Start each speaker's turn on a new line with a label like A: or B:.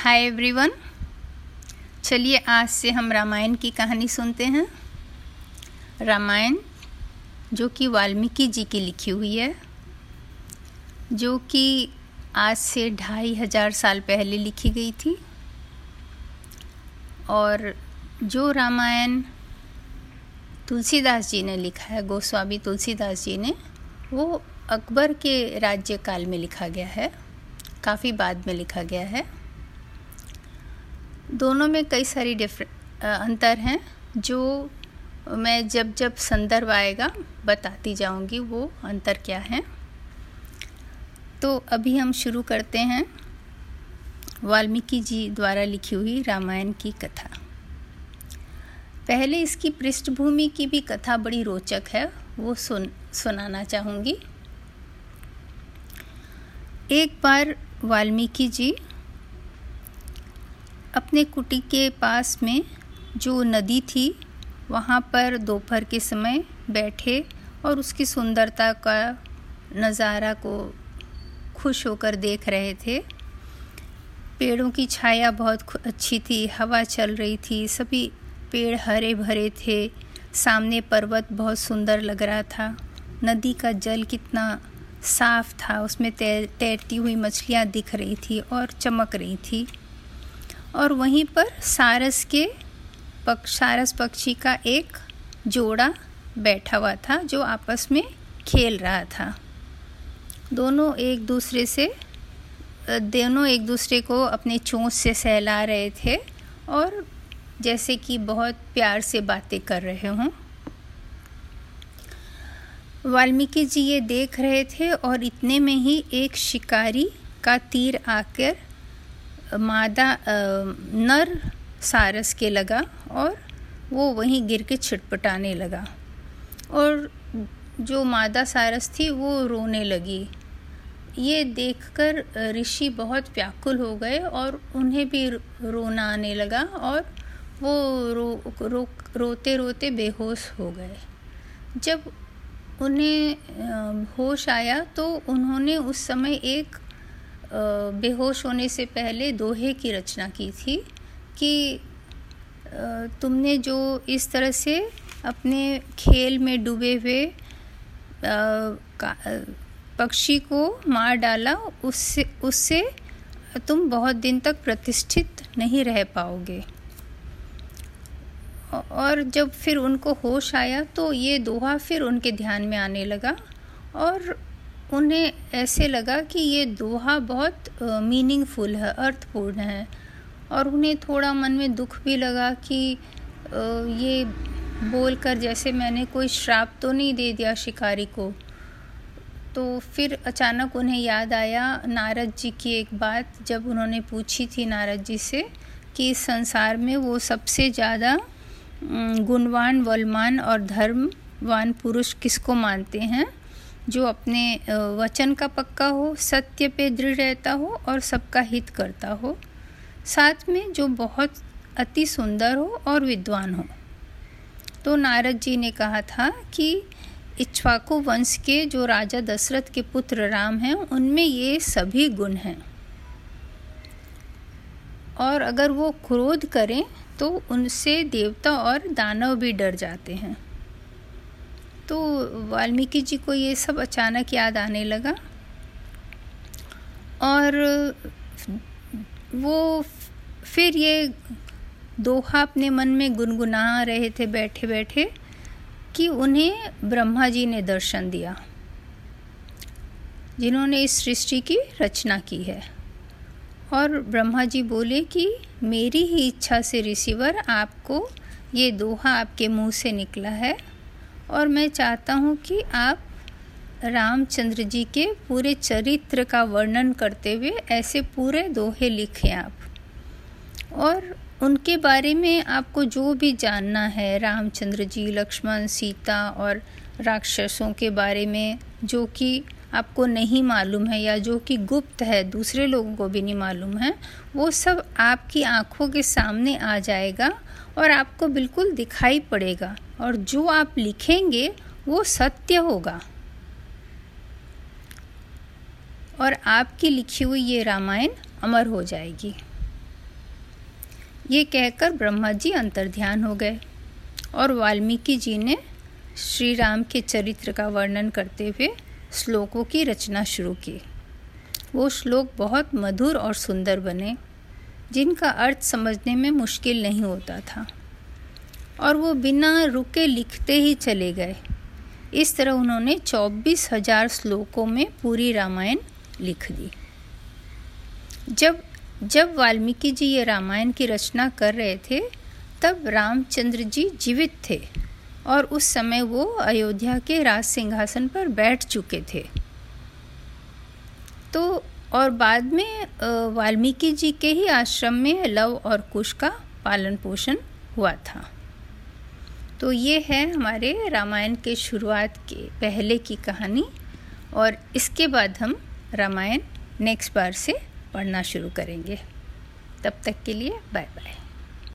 A: Hi everyone चलिए, आज से हम रामायण की कहानी सुनते हैं। रामायण, जो कि वाल्मीकि जी की लिखी हुई है, जो कि आज से ढाई हज़ार साल पहले लिखी गई थी। और जो रामायण तुलसीदास जी ने लिखा है, गोस्वामी तुलसीदास जी ने, वो अकबर के राज्यकाल में लिखा गया है, काफ़ी बाद में लिखा गया है। दोनों में कई सारी डिफरेंट अंतर हैं, जो मैं जब जब संदर्भ आएगा, बताती जाऊँगी वो अंतर क्या है। तो अभी हम शुरू करते हैं वाल्मीकि जी द्वारा लिखी हुई रामायण की कथा। पहले इसकी पृष्ठभूमि की भी कथा बड़ी रोचक है, वो सुन, सुनाना चाहूँगी। एक बार वाल्मीकि जी अपने कुटी के पास में जो नदी थी, वहाँ पर दोपहर के समय बैठे और उसकी सुंदरता का नज़ारा को खुश होकर देख रहे थे। पेड़ों की छाया बहुत अच्छी थी, हवा चल रही थी, सभी पेड़ हरे भरे थे, सामने पर्वत बहुत सुंदर लग रहा था। नदी का जल कितना साफ़ था, उसमें तैर तैरती हुई मछलियाँ दिख रही थी और चमक रही थी। और वहीं पर सारस के पक्ष सारस पक्षी का एक जोड़ा बैठा हुआ था, जो आपस में खेल रहा था। दोनों एक दूसरे से दोनों एक दूसरे को अपने चोंच से सहला रहे थे और जैसे कि बहुत प्यार से बातें कर रहे हों। वाल्मीकि जी ये देख रहे थे और इतने में ही एक शिकारी का तीर आकर मादा नर सारस के लगा और वो वहीं गिर के छिटपटाने लगा। और जो मादा सारस थी वो रोने लगी। ये देखकर ऋषि बहुत व्याकुल हो गए और उन्हें भी रोना आने लगा और वो रो, रो रोते रोते बेहोश हो गए। जब उन्हें होश आया तो उन्होंने उस समय एक बेहोश होने से पहले दोहे की रचना की थी कि तुमने जो इस तरह से अपने खेल में डूबे हुए पक्षी को मार डाला, उससे उससे तुम बहुत दिन तक प्रतिष्ठित नहीं रह पाओगे। और जब फिर उनको होश आया तो ये दोहा फिर उनके ध्यान में आने लगा और उन्हें ऐसे लगा कि ये दोहा बहुत मीनिंगफुल है, अर्थपूर्ण है। और उन्हें थोड़ा मन में दुख भी लगा कि ये बोलकर जैसे मैंने कोई श्राप तो नहीं दे दिया शिकारी को। तो फिर अचानक उन्हें याद आया नारद जी की एक बात, जब उन्होंने पूछी थी नारद जी से कि इस संसार में वो सबसे ज़्यादा गुणवान बलवान और धर्मवान पुरुष किसको मानते हैं? जो अपने वचन का पक्का हो, सत्य पे दृढ़ रहता हो और सबका हित करता हो। साथ में जो बहुत अति सुंदर हो और विद्वान हो। तो नारद जी ने कहा था कि इच्छवाकु वंश के जो राजा दशरथ के पुत्र राम हैं, उनमें ये सभी गुण हैं। और अगर वो क्रोध करें तो उनसे देवता और दानव भी डर जाते हैं। तो वाल्मीकि जी को ये सब अचानक याद आने लगा। और वो फिर ये दोहा अपने मन में गुनगुना रहे थे बैठे बैठे कि उन्हें ब्रह्मा जी ने दर्शन दिया, जिन्होंने इस सृष्टि की रचना की है। और ब्रह्मा जी बोले कि मेरी ही इच्छा से रिसीवर आपको ये दोहा आपके मुँह से निकला है। और मैं चाहता हूँ कि आप रामचंद्र जी के पूरे चरित्र का वर्णन करते हुए ऐसे पूरे दोहे लिखें आप। और उनके बारे में आपको जो भी जानना है, रामचंद्र जी, लक्ष्मण, सीता और राक्षसों के बारे में, जो कि आपको नहीं मालूम है या जो कि गुप्त है, दूसरे लोगों को भी नहीं मालूम है, वो सब आपकी आँखों के सामने आ जाएगा और आपको बिल्कुल दिखाई पड़ेगा। और जो आप लिखेंगे वो सत्य होगा। और आपकी लिखी हुई ये रामायण अमर हो जाएगी। ये कहकर ब्रह्मा जी अंतर्ध्यान हो गए और वाल्मीकि जी ने श्री राम के चरित्र का वर्णन करते हुए श्लोकों की रचना शुरू की। वो श्लोक बहुत मधुर और सुंदर बने, जिनका अर्थ समझने में मुश्किल नहीं होता था। और वो बिना रुके लिखते ही चले गए। इस तरह उन्होंने चौबीस हज़ार श्लोकों में पूरी रामायण लिख दी। जब जब वाल्मीकि जी ये रामायण की रचना कर रहे थे, तब रामचंद्र जी जीवित थे और उस समय वो अयोध्या के राज सिंहासन पर बैठ चुके थे। तो और बाद में वाल्मीकि जी के ही आश्रम में लव और कुश का पालन पोषण हुआ था। तो ये है हमारे रामायण के शुरुआत के, पहले की कहानी और इसके बाद हम रामायण नेक्स्ट बार से पढ़ना शुरू करेंगे। तब तक के लिए बाय बाय